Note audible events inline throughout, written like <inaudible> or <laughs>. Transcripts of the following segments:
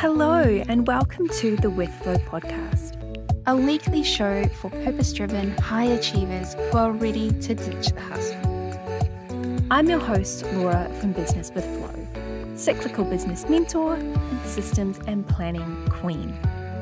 Hello, and welcome to the With Flow podcast, a weekly show for purpose driven high achievers who are ready to ditch the hustle. I'm your host, Laura from Business with Flow, cyclical business mentor, and systems and planning queen.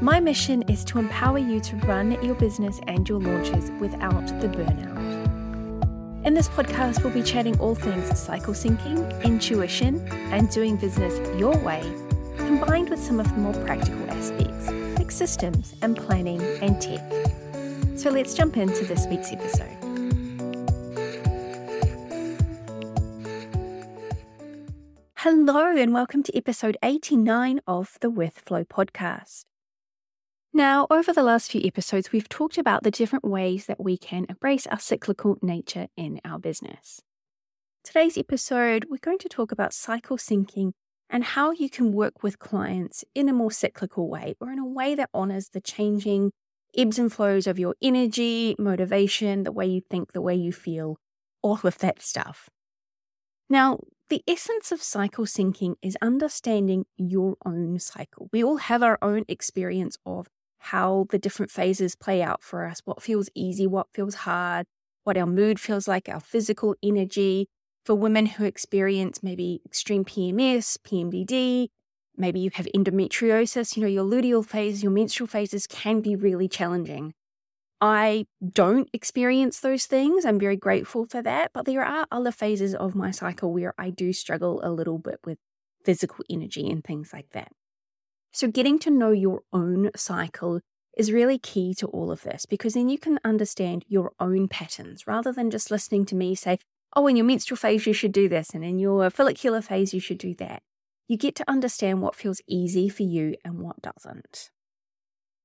My mission is to empower you to run your business and your launches without the burnout. In this podcast, we'll be chatting all things cycle syncing, intuition, and doing business your way combined with some of the more practical aspects, like systems and planning and tech. So let's jump into this week's episode. Hello, and welcome to episode 89 of the With Flow podcast. Now, over the last few episodes, we've talked about the different ways that we can embrace our cyclical nature in our business. Today's episode, we're going to talk about cycle syncing and how you can work with clients in a more cyclical way or in a way that honors the changing ebbs and flows of your energy, motivation, the way you think, the way you feel, all of that stuff. Now, the essence of cycle syncing is understanding your own cycle. We all have our own experience of how the different phases play out for us, what feels easy, what feels hard, what our mood feels like, our physical energy, for women who experience maybe extreme PMS, PMDD, maybe you have endometriosis, you know, your luteal phase, your menstrual phases can be really challenging. I don't experience those things. I'm very grateful for that. But there are other phases of my cycle where I do struggle a little bit with physical energy and things like that. So, getting to know your own cycle is really key to all of this because then you can understand your own patterns rather than just listening to me say, oh, in your menstrual phase, you should do this, and in your follicular phase, you should do that. You get to understand what feels easy for you and what doesn't.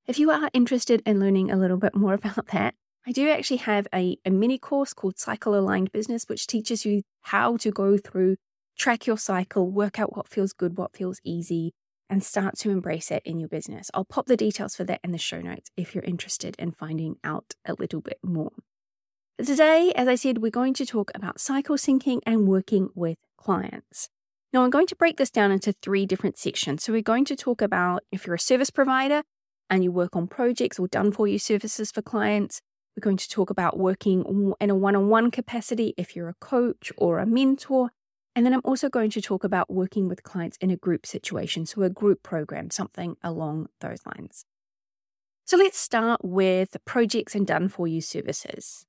If you are interested in learning a little bit more <laughs> about that, I do actually have a, a mini course called Cycle Aligned Business, which teaches you how to go through, track your cycle, work out what feels good, what feels easy, and start to embrace it in your business. I'll pop the details for that in the show notes if you're interested in finding out a little bit more. Today, as I said, we're going to talk about cycle syncing and working with clients. Now, I'm going to break this down into three different sections. So, we're going to talk about if you're a service provider and you work on projects or done for you services for clients. We're going to talk about working in a one on one capacity if you're a coach or a mentor. And then I'm also going to talk about working with clients in a group situation, so a group program, something along those lines. So let's start with projects and done for you services.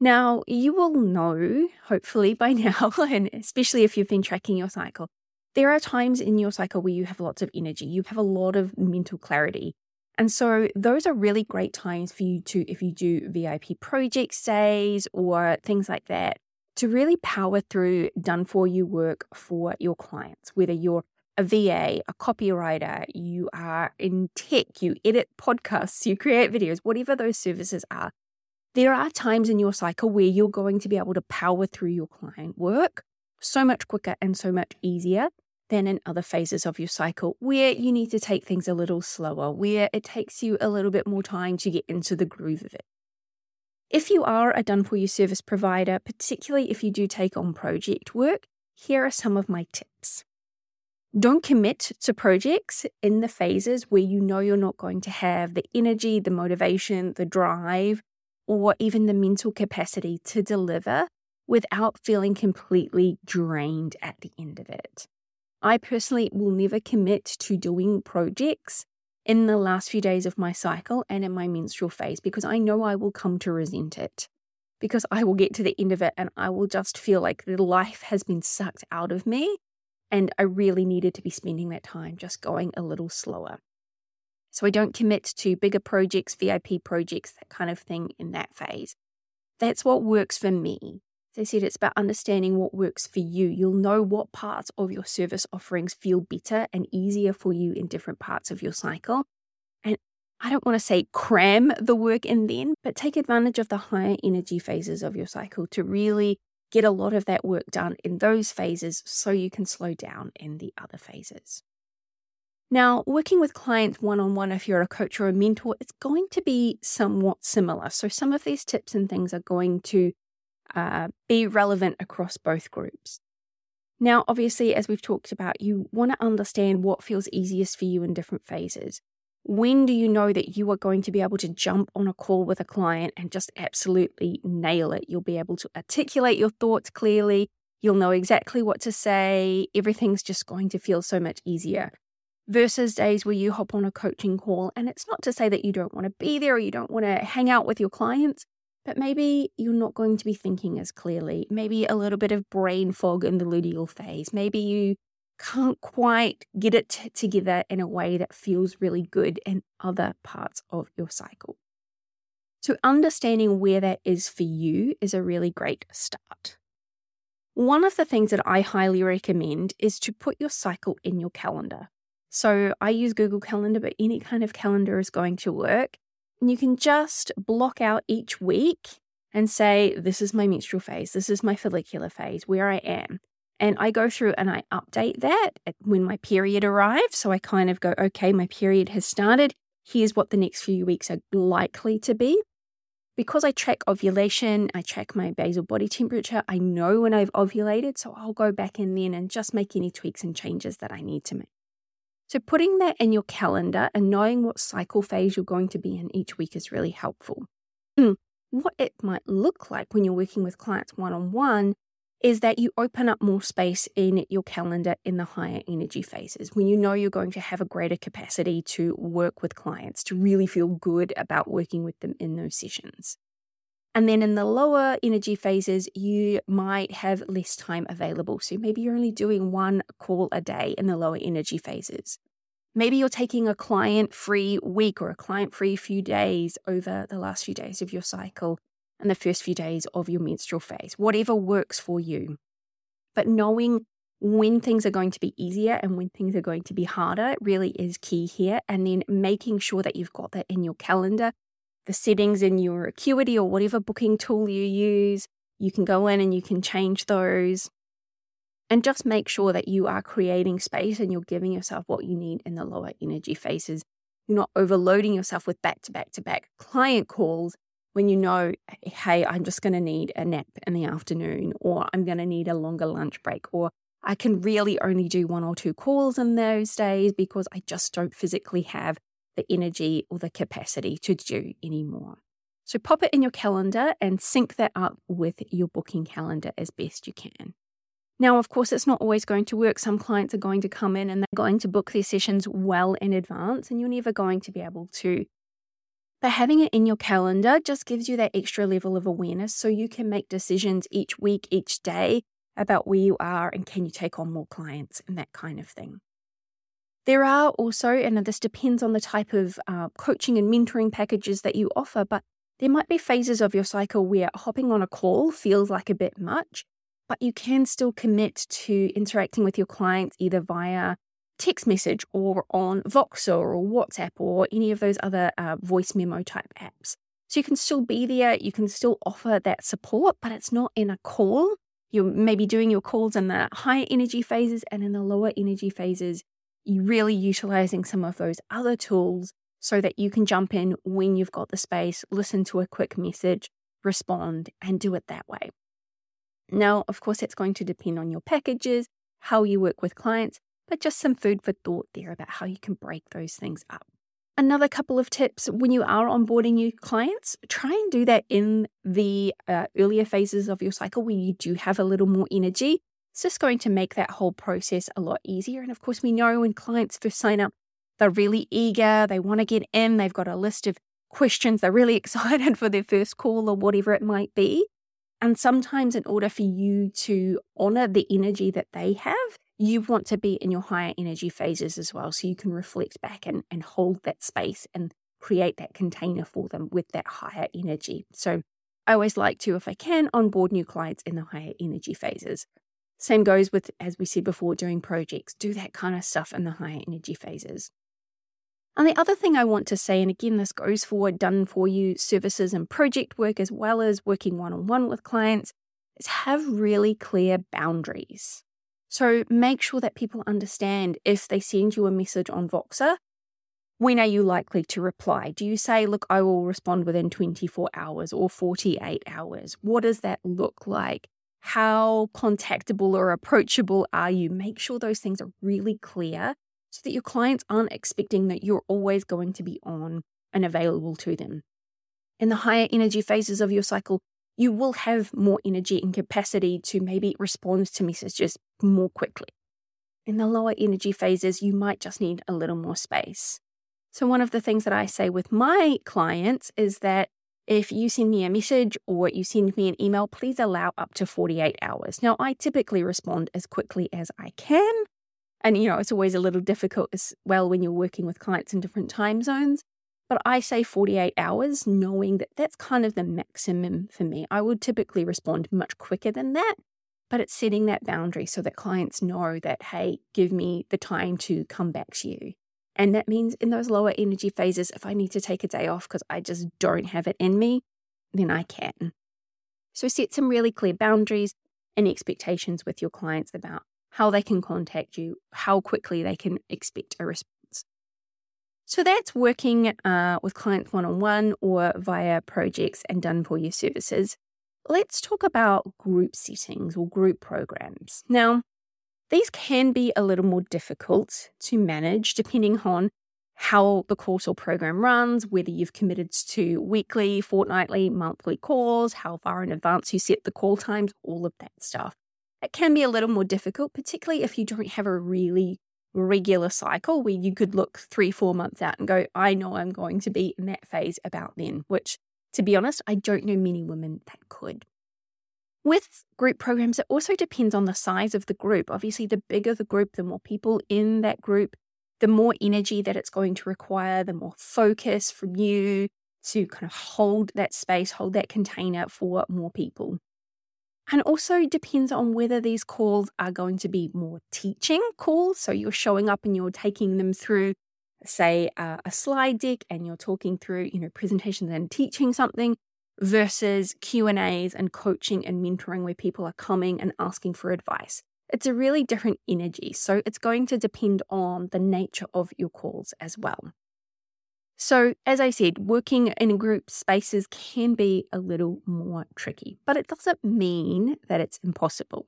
Now, you will know, hopefully by <laughs> now, and especially if you've been tracking your cycle, there are times in your cycle where you have lots of energy, you have a lot of mental clarity. And so, those are really great times for you to, if you do VIP project days or things like that, to really power through done for you work for your clients, whether you're a VA, a copywriter, you are in tech, you edit podcasts, <laughs> you create videos, whatever those services are there are times in your cycle where you're going to be able to power through your client work so much quicker and so much easier than in other phases of your cycle where you need to take things a little slower, where it takes you a little bit more time to get into the groove of it. If you are a done for you service provider, particularly if you do take on project work, here are some of my tips. Don't commit to projects in the phases where you know you're not going to have the energy, the motivation, the drive or even the mental capacity to deliver without feeling completely drained at the end of it. I personally will never commit to doing projects in the last few days of my cycle and in my menstrual phase because I know I will come to resent it. Because I will get to the end of it and I will just feel like the life has been sucked out of me. And I really needed to be spending that time just going a little slower. So I don't commit to bigger projects, VIP projects, that kind of thing in that phase. That's what works for me. As I said, it's about understanding what works for you. You'll know what parts of your service offerings feel better and easier for you in different parts of your cycle. And I don't want to say cram the work in then, but take advantage of the higher energy phases of your cycle to really get a lot of that work done in those phases so you can slow down in the other phases. Now, working with clients one on one, if you're a coach or a mentor, it's going to be somewhat similar. So, some of these tips and things are going to uh, be relevant across both groups. Now, obviously, as we've talked about, you want to understand what feels easiest for you in different phases. When do you know that you are going to be able to jump on a call with a client and just absolutely nail it? You'll be able to articulate your thoughts clearly. You'll know exactly what to say. Everything's just going to feel so much easier versus days where you hop on a coaching call. And it's not to say that you don't want to be there or you don't want to hang out with your clients, but maybe you're not going to be thinking as clearly. Maybe a little bit of brain fog in the luteal phase. Maybe you can't quite get it t- together in a way that feels really good in other parts of your cycle. So, understanding where that is for you is a really great start. One of the things that I highly recommend is to put your cycle in your calendar. So I use Google Calendar, but any kind of calendar is going to work. And you can just block out each week and say, This is my menstrual phase, this is my follicular phase, where I am. And I go through and I update that when my period arrives. So I kind of go, okay, my period has started. Here's what the next few weeks are likely to be. Because I track ovulation, I track my basal body temperature, I know when I've ovulated. So I'll go back in then and just make any tweaks and changes that I need to make. So, putting that in your calendar and knowing what cycle phase you're going to be in each week is really helpful. Hmm, what it might look like when you're working with clients one on one is that you open up more space in your calendar in the higher energy phases when you know you're going to have a greater capacity to work with clients, to really feel good about working with them in those sessions. And then in the lower energy phases, you might have less time available. So maybe you're only doing one call a day in the lower energy phases. Maybe you're taking a client free week or a client free few days over the last few days of your cycle and the first few days of your menstrual phase, whatever works for you. But knowing when things are going to be easier and when things are going to be harder really is key here. And then making sure that you've got that in your calendar the settings in your Acuity or whatever booking tool you use. You can go in and you can change those. And just make sure that you are creating space and you're giving yourself what you need in the lower energy phases. You're not overloading yourself with back to back to back client calls when you know, hey, I'm just going to need a nap in the afternoon, or I'm going to need a longer lunch break, or I can really only do one or two calls in those days because I just don't physically have the energy or the capacity to do anymore. So pop it in your calendar and sync that up with your booking calendar as best you can. Now, of course, it's not always going to work. Some clients are going to come in and they're going to book their sessions well in advance, and you're never going to be able to. But having it in your calendar just gives you that extra level of awareness so you can make decisions each week, each day about where you are and can you take on more clients and that kind of thing. There are also, and this depends on the type of uh, coaching and mentoring packages that you offer, but there might be phases of your cycle where hopping on a call feels like a bit much, but you can still commit to interacting with your clients either via text message or on Voxer or WhatsApp or any of those other uh, voice memo type apps. So you can still be there, you can still offer that support, but it's not in a call. You're maybe doing your calls in the higher energy phases and in the lower energy phases, really utilizing some of those other tools so that you can jump in when you've got the space, listen to a quick message, respond, and do it that way. Now, of course, it's going to depend on your packages, how you work with clients, but just some food for thought there about how you can break those things up. Another couple of tips when you are onboarding new clients, try and do that in the uh, earlier phases of your cycle where you do have a little more energy it's just going to make that whole process a lot easier. And of course, we know when clients first sign up, they're really eager, they want to get in, they've got a list of questions, they're really <laughs> excited for their first call or whatever it might be. And sometimes, in order for you to honor the energy that they have, you want to be in your higher energy phases as well. So you can reflect back and, and hold that space and create that container for them with that higher energy. So I always like to, if I can, onboard new clients in the higher energy phases. Same goes with, as we said before, doing projects. Do that kind of stuff in the higher energy phases. And the other thing I want to say, and again, this goes for done for you services and project work as well as working one on one with clients, is have really clear boundaries. So make sure that people understand if they send you a message on Voxer, when are you likely to reply? Do you say, look, I will respond within 24 hours or 48 hours? What does that look like? How contactable or approachable are you? Make sure those things are really clear so that your clients aren't expecting that you're always going to be on and available to them. In the higher energy phases of your cycle, you will have more energy and capacity to maybe respond to messages more quickly. In the lower energy phases, you might just need a little more space. So, one of the things that I say with my clients is that if you send me a message or you send me an email, please allow up to 48 hours. Now, I typically respond as quickly as I can. And, you know, it's always a little difficult as well when you're working with clients in different time zones. But I say 48 hours, knowing that that's kind of the maximum for me. I would typically respond much quicker than that, but it's setting that boundary so that clients know that, hey, give me the time to come back to you. And that means in those lower energy phases, if I need to take a day off because I just don't have it in me, then I can. So set some really clear boundaries and expectations with your clients about how they can contact you, how quickly they can expect a response. So that's working uh, with clients one on one or via projects and done for you services. Let's talk about group settings or group programs. Now, these can be a little more difficult to manage depending on how the course or program runs, whether you've committed to weekly, fortnightly, monthly calls, how far in advance you set the call times, all of that stuff. It can be a little more difficult, particularly if you don't have a really regular cycle where you could look three, four months out and go, I know I'm going to be in that phase about then, which to be honest, I don't know many women that could. With group programs, it also depends on the size of the group. Obviously, the bigger the group, the more people in that group, the more energy that it's going to require, the more focus from you to kind of hold that space, hold that container for more people. And also depends on whether these calls are going to be more teaching calls. So you're showing up and you're taking them through, say, uh, a slide deck and you're talking through, you know, presentations and teaching something, versus Q&As and coaching and mentoring where people are coming and asking for advice. It's a really different energy, so it's going to depend on the nature of your calls as well. So, as I said, working in group spaces can be a little more tricky, but it doesn't mean that it's impossible.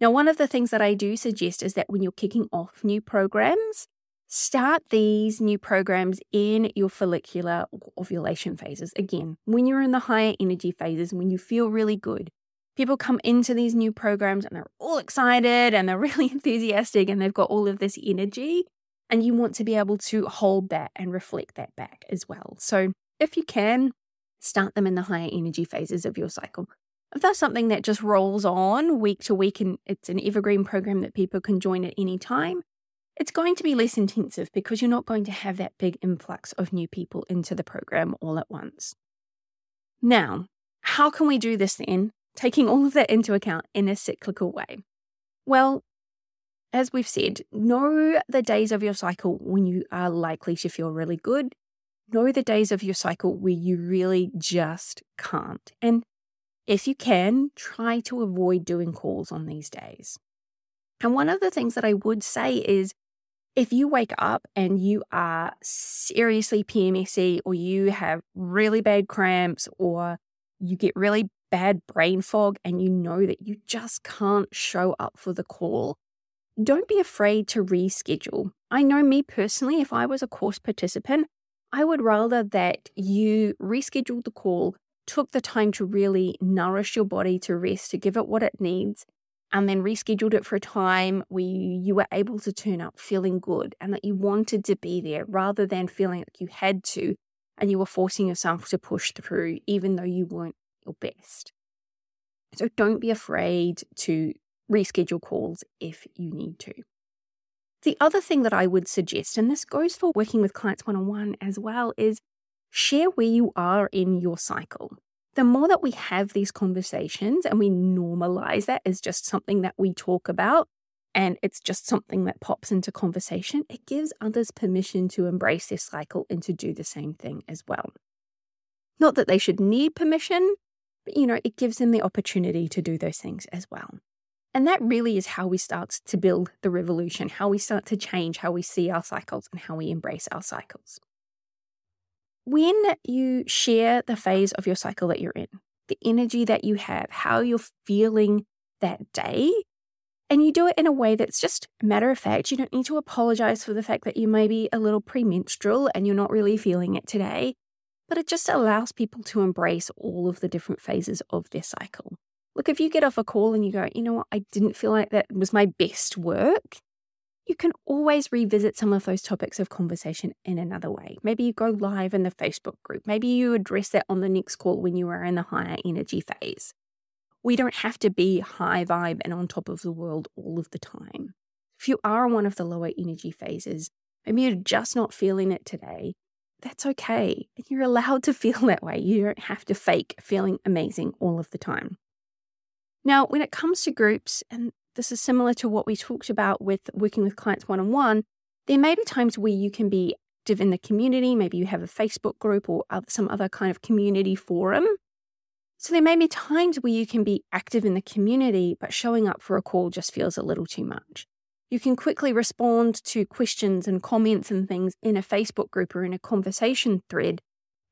Now, one of the things that I do suggest is that when you're kicking off new programs, Start these new programs in your follicular ovulation phases. Again, when you're in the higher energy phases, when you feel really good, people come into these new programs and they're all excited and they're <laughs> really enthusiastic and they've got all of this energy. And you want to be able to hold that and reflect that back as well. So, if you can, start them in the higher energy phases of your cycle. If that's something that just rolls on week to week and it's an evergreen program that people can join at any time, it's going to be less intensive because you're not going to have that big influx of new people into the program all at once. Now, how can we do this then, taking all of that into account in a cyclical way? Well, as we've said, know the days of your cycle when you are likely to feel really good. Know the days of your cycle where you really just can't. And if you can, try to avoid doing calls on these days. And one of the things that I would say is if you wake up and you are seriously PMSy or you have really bad cramps or you get really bad brain fog and you know that you just can't show up for the call, don't be afraid to reschedule. I know me personally, if I was a course participant, I would rather that you rescheduled the call, took the time to really nourish your body to rest, to give it what it needs, and then rescheduled it for a time where you were able to turn up feeling good and that you wanted to be there rather than feeling like you had to and you were forcing yourself to push through even though you weren't your best. So don't be afraid to reschedule calls if you need to. The other thing that I would suggest, and this goes for working with clients one on one as well, is share where you are in your cycle the more that we have these conversations and we normalize that as just something that we talk about and it's just something that pops into conversation, it gives others permission to embrace this cycle and to do the same thing as well. Not that they should need permission, but you know, it gives them the opportunity to do those things as well. And that really is how we start to build the revolution, how we start to change how we see our cycles and how we embrace our cycles when you share the phase of your cycle that you're in, the energy that you have, how you're feeling that day. And you do it in a way that's just matter of fact. You don't need to apologize for the fact that you may be a little premenstrual and you're not really feeling it today, but it just allows people to embrace all of the different phases of their cycle. Look, if you get off a call and you go, you know what, I didn't feel like that was my best work, you can always revisit some of those topics of conversation in another way. Maybe you go live in the Facebook group. Maybe you address that on the next call when you are in the higher energy phase. We don't have to be high vibe and on top of the world all of the time. If you are in one of the lower energy phases, maybe you're just not feeling it today, that's okay. You're allowed to <laughs> feel that way. You don't have to fake feeling amazing all of the time. Now, when it comes to groups, and this is similar to what we talked about with working with clients one on one, there may be times where you can be active in the community. Maybe you have a Facebook group or some other kind of community forum. So there may be times where you can be active in the community, but showing up for a call just feels a little too much. You can quickly respond to questions and comments and things in a Facebook group or in a conversation thread,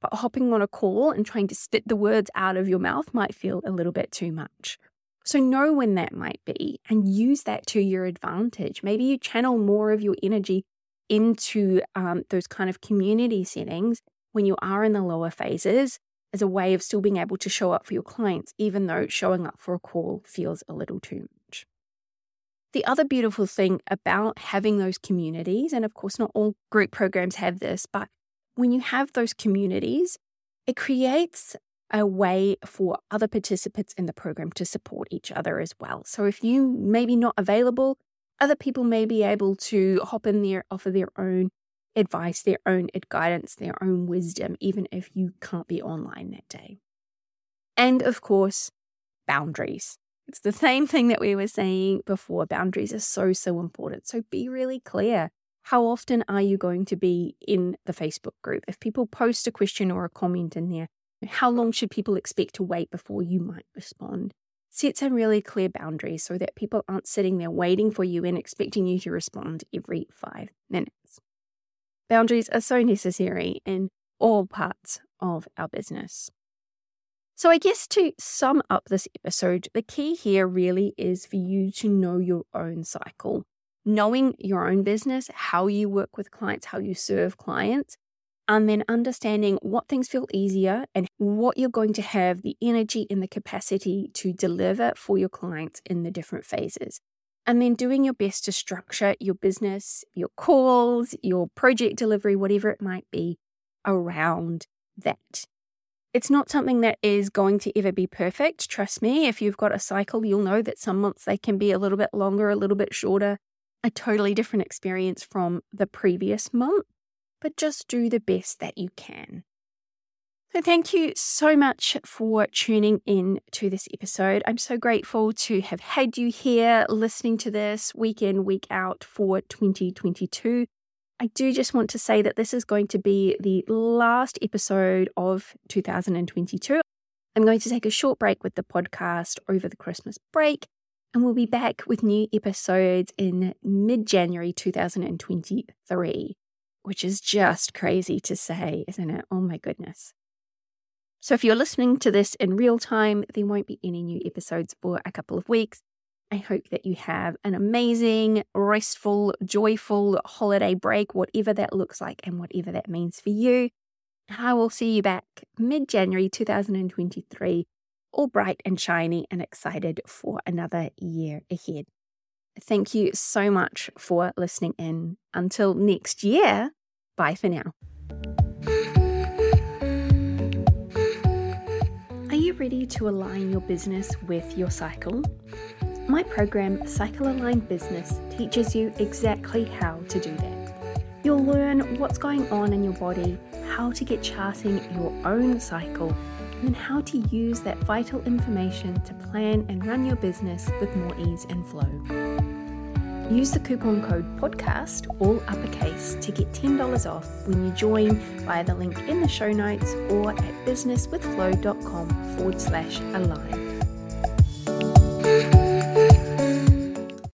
but hopping on a call and trying to spit the words out of your mouth might feel a little bit too much. So know when that might be and use that to your advantage. Maybe you channel more of your energy into um, those kind of community settings when you are in the lower phases as a way of still being able to show up for your clients, even though showing up for a call feels a little too much. The other beautiful thing about having those communities, and of course, not all group programs have this, but when you have those communities, it creates a way for other participants in the program to support each other as well. So if you may be not available, other people may be able to hop in there, offer their own advice, their own guidance, their own wisdom, even if you can't be online that day. And of course, boundaries. It's the same thing that we were saying before. Boundaries are so, so important. So be really clear. How often are you going to be in the Facebook group? If people post a question or a comment in there, how long should people expect to wait before you might respond? Set some really clear boundaries so that people aren't sitting there waiting for you and expecting you to respond every five minutes. Boundaries are so necessary in all parts of our business. So, I guess to sum up this episode, the key here really is for you to know your own cycle. Knowing your own business, how you work with clients, how you serve clients, and then understanding what things feel easier and what you're going to have the energy and the capacity to deliver for your clients in the different phases. And then doing your best to structure your business, your calls, your project delivery, whatever it might be, around that. It's not something that is going to ever be perfect. Trust me, if you've got a cycle, you'll know that some months they can be a little bit longer, a little bit shorter, a totally different experience from the previous month but just do the best that you can. So, thank you so much for tuning in to this episode. I'm so grateful to have had you here listening to this week in, week out for 2022. I do just want to say that this is going to be the last episode of 2022. I'm going to take a short break with the podcast over the Christmas break, and we'll be back with new episodes in mid January 2023 which is just crazy to say, isn't it? Oh my goodness. So, if you're listening to this in real time, there won't be any new episodes for a couple of weeks. I hope that you have an amazing, restful, joyful holiday break, whatever that looks like and whatever that means for you. I will see you back mid January 2023, all bright and shiny and excited for another year ahead. Thank you so much for listening in. Until next year, bye for now. Are you ready to align your business with your cycle? My program, Cycle Aligned Business, teaches you exactly how to do that. You'll learn what's going on in your body, how to get charting your own cycle, and how to use that vital information to plan and run your business with more ease and flow. Use the coupon code podcast, all uppercase, to get $10 off when you join via the link in the show notes or at businesswithflow.com forward slash align.